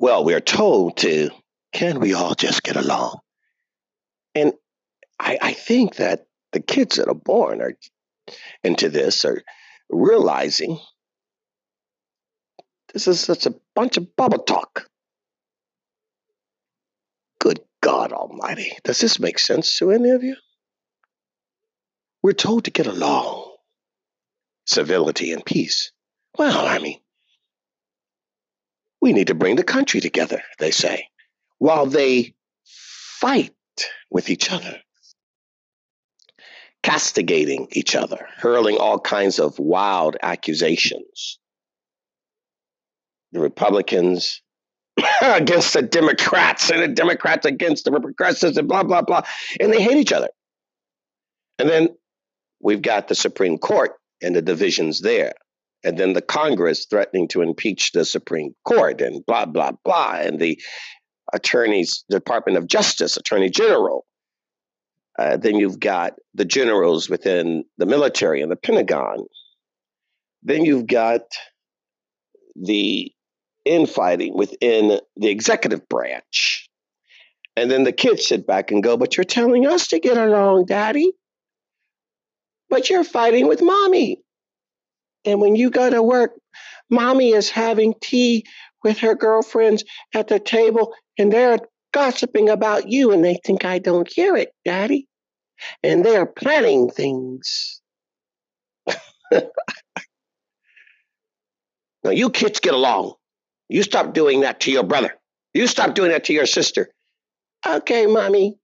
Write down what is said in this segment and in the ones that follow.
well, we're told to, can we all just get along? And I, I think that the kids that are born are into this are realizing this is such a bunch of bubble talk. Good God Almighty. Does this make sense to any of you? We're told to get along, civility and peace. Well, I mean, we need to bring the country together, they say, while they fight with each other, castigating each other, hurling all kinds of wild accusations. The Republicans against the Democrats and the Democrats against the progressives and blah, blah, blah. And they hate each other. And then we've got the Supreme Court and the divisions there and then the Congress threatening to impeach the Supreme Court and blah, blah, blah, and the attorneys, Department of Justice, Attorney General. Uh, then you've got the generals within the military and the Pentagon. Then you've got the infighting within the executive branch. And then the kids sit back and go, But you're telling us to get along, Daddy. But you're fighting with mommy. And when you go to work, mommy is having tea with her girlfriends at the table and they're gossiping about you and they think I don't hear it, Daddy. And they're planning things. now, you kids get along. You stop doing that to your brother. You stop doing that to your sister. Okay, mommy.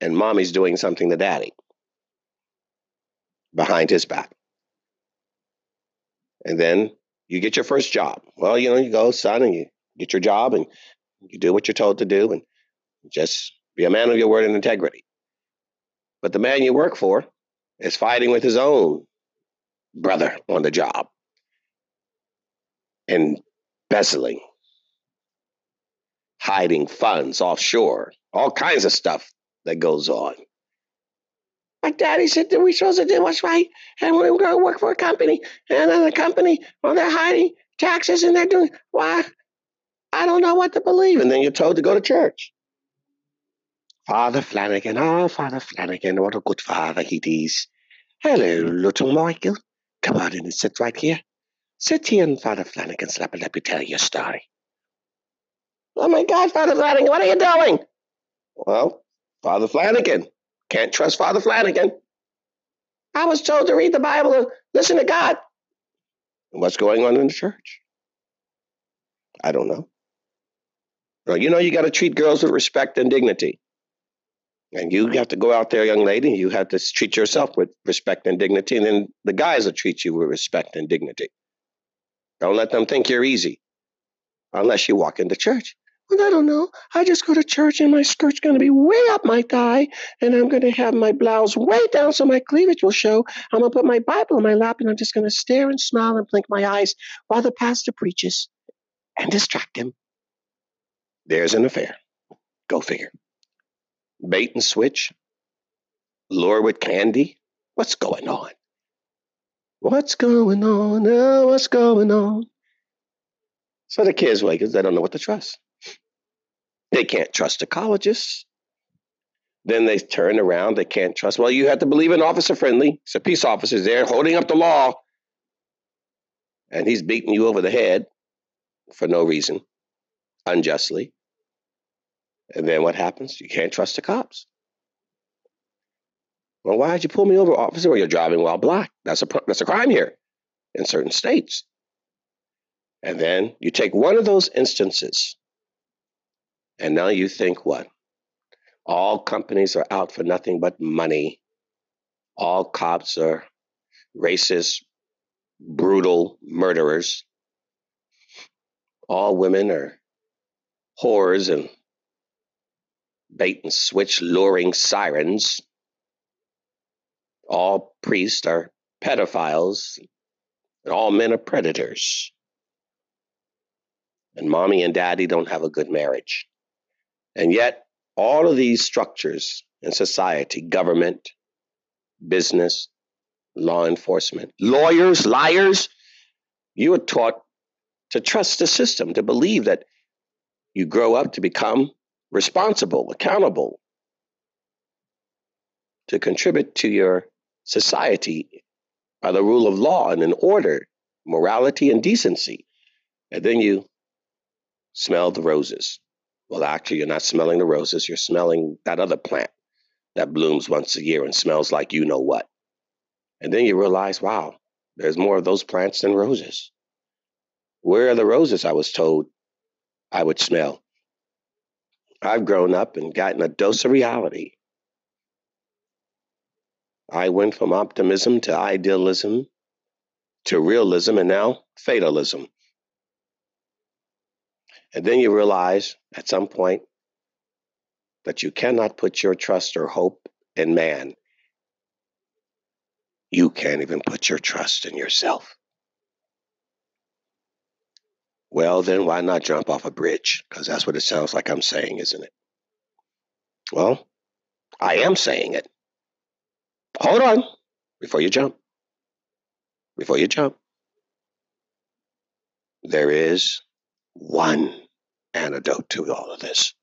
And mommy's doing something to daddy behind his back. And then you get your first job. Well, you know, you go, son, and you get your job and you do what you're told to do and just be a man of your word and integrity. But the man you work for is fighting with his own brother on the job and embezzling, hiding funds offshore, all kinds of stuff that goes on. My daddy said that we supposed to do what's right, and we're going to work for a company, and then the company, well, they're hiding taxes and they're doing why? I don't know what to believe. And then you're told to go to church. Father Flanagan, oh, Father Flanagan, what a good father he is. Hello, little Michael. Come on in and sit right here. Sit here and Father Flanagan's lap and let me tell you a story. Oh my God, Father Flanagan, what are you doing? Well, Father Flanagan, can't trust Father Flanagan. I was told to read the Bible and listen to God. What's going on in the church? I don't know. Well, you know, you got to treat girls with respect and dignity. And you have to go out there, young lady, you have to treat yourself with respect and dignity. And then the guys will treat you with respect and dignity. Don't let them think you're easy unless you walk into church. Well, I don't know. I just go to church and my skirt's going to be way up my thigh and I'm going to have my blouse way down so my cleavage will show. I'm going to put my Bible in my lap and I'm just going to stare and smile and blink my eyes while the pastor preaches and distract him. There's an affair. Go figure. Bait and switch. Lure with candy. What's going on? What's going on? Oh, what's going on? So the kids wake up, they don't know what to trust. They can't trust ecologists. Then they turn around, they can't trust. Well, you have to believe in officer friendly. So peace officers there holding up the law. And he's beating you over the head for no reason, unjustly. And then what happens? You can't trust the cops. Well, why did you pull me over, officer? Well, you're driving while black. That's a that's a crime here in certain states. And then you take one of those instances and now you think what? All companies are out for nothing but money. All cops are racist, brutal murderers. All women are whores and bait and switch luring sirens. All priests are pedophiles, and all men are predators. And mommy and daddy don't have a good marriage. And yet, all of these structures in society government, business, law enforcement, lawyers, liars you are taught to trust the system, to believe that you grow up to become responsible, accountable, to contribute to your society by the rule of law and in order, morality and decency. And then you smell the roses. Well, actually, you're not smelling the roses, you're smelling that other plant that blooms once a year and smells like you know what. And then you realize, wow, there's more of those plants than roses. Where are the roses I was told I would smell? I've grown up and gotten a dose of reality. I went from optimism to idealism to realism and now fatalism. And then you realize at some point that you cannot put your trust or hope in man. You can't even put your trust in yourself. Well, then why not jump off a bridge? Because that's what it sounds like I'm saying, isn't it? Well, I am saying it. Hold on before you jump. Before you jump. There is one antidote to all of this.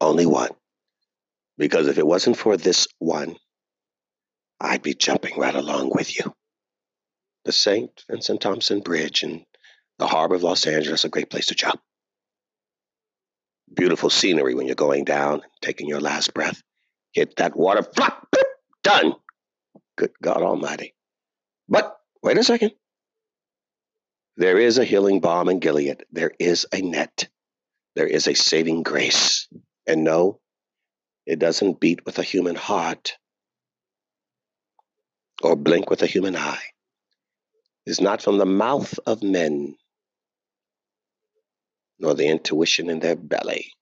Only one. Because if it wasn't for this one, I'd be jumping right along with you. The St. Vincent Thompson Bridge and the harbor of Los Angeles, a great place to jump. Beautiful scenery when you're going down, taking your last breath. Hit that water, flop, done. Good God Almighty. But wait a second. There is a healing balm in Gilead. There is a net. There is a saving grace. And no, it doesn't beat with a human heart or blink with a human eye. It's not from the mouth of men, nor the intuition in their belly,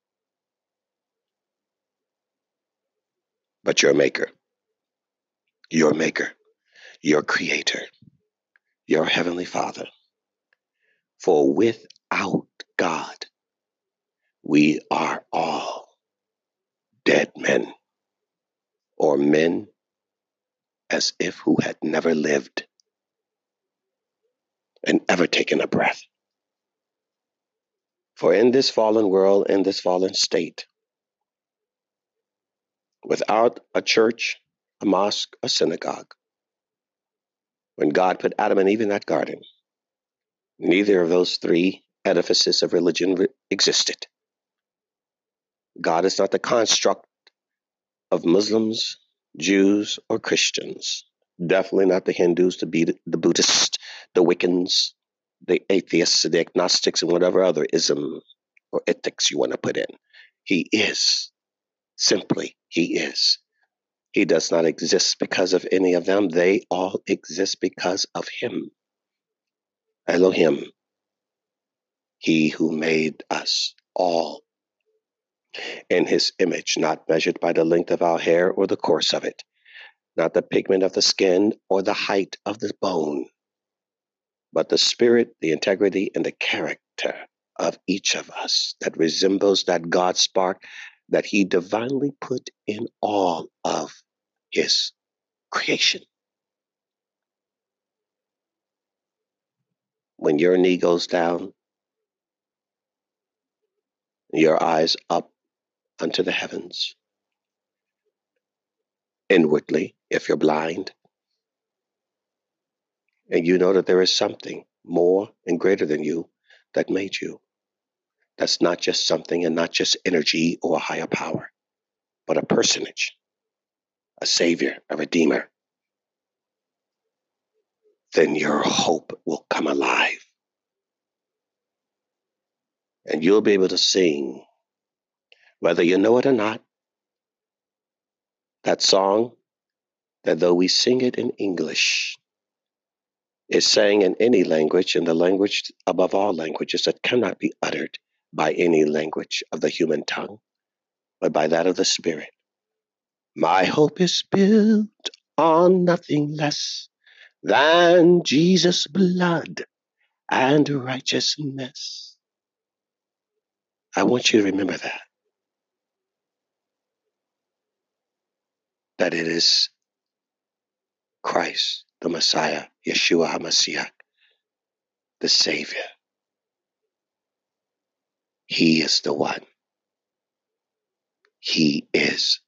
but your maker, your maker, your creator, your heavenly father. For without God, we are all dead men, or men as if who had never lived and ever taken a breath. For in this fallen world, in this fallen state, without a church, a mosque, a synagogue, when God put Adam and Eve in that garden, neither of those three edifices of religion existed. God is not the construct of Muslims, Jews, or Christians. Definitely not the Hindus, the, the Buddhists, the Wiccans, the atheists, the agnostics, and whatever other ism or ethics you want to put in. He is. Simply, He is. He does not exist because of any of them. They all exist because of Him. Elohim, He who made us all in his image, not measured by the length of our hair or the coarse of it, not the pigment of the skin or the height of the bone, but the spirit, the integrity, and the character of each of us that resembles that God spark that he divinely put in all of his creation. When your knee goes down, your eyes up unto the heavens. Inwardly, if you're blind, and you know that there is something more and greater than you that made you. That's not just something and not just energy or a higher power, but a personage, a savior, a redeemer. Then your hope will come alive. And you'll be able to sing whether you know it or not. That song, that though we sing it in English, is sang in any language, in the language above all languages that cannot be uttered by any language of the human tongue, but by that of the Spirit. My hope is built on nothing less than Jesus' blood and righteousness. I want you to remember that. that it is Christ, the Messiah, Yeshua HaMashiach, the Savior. He is the one. He is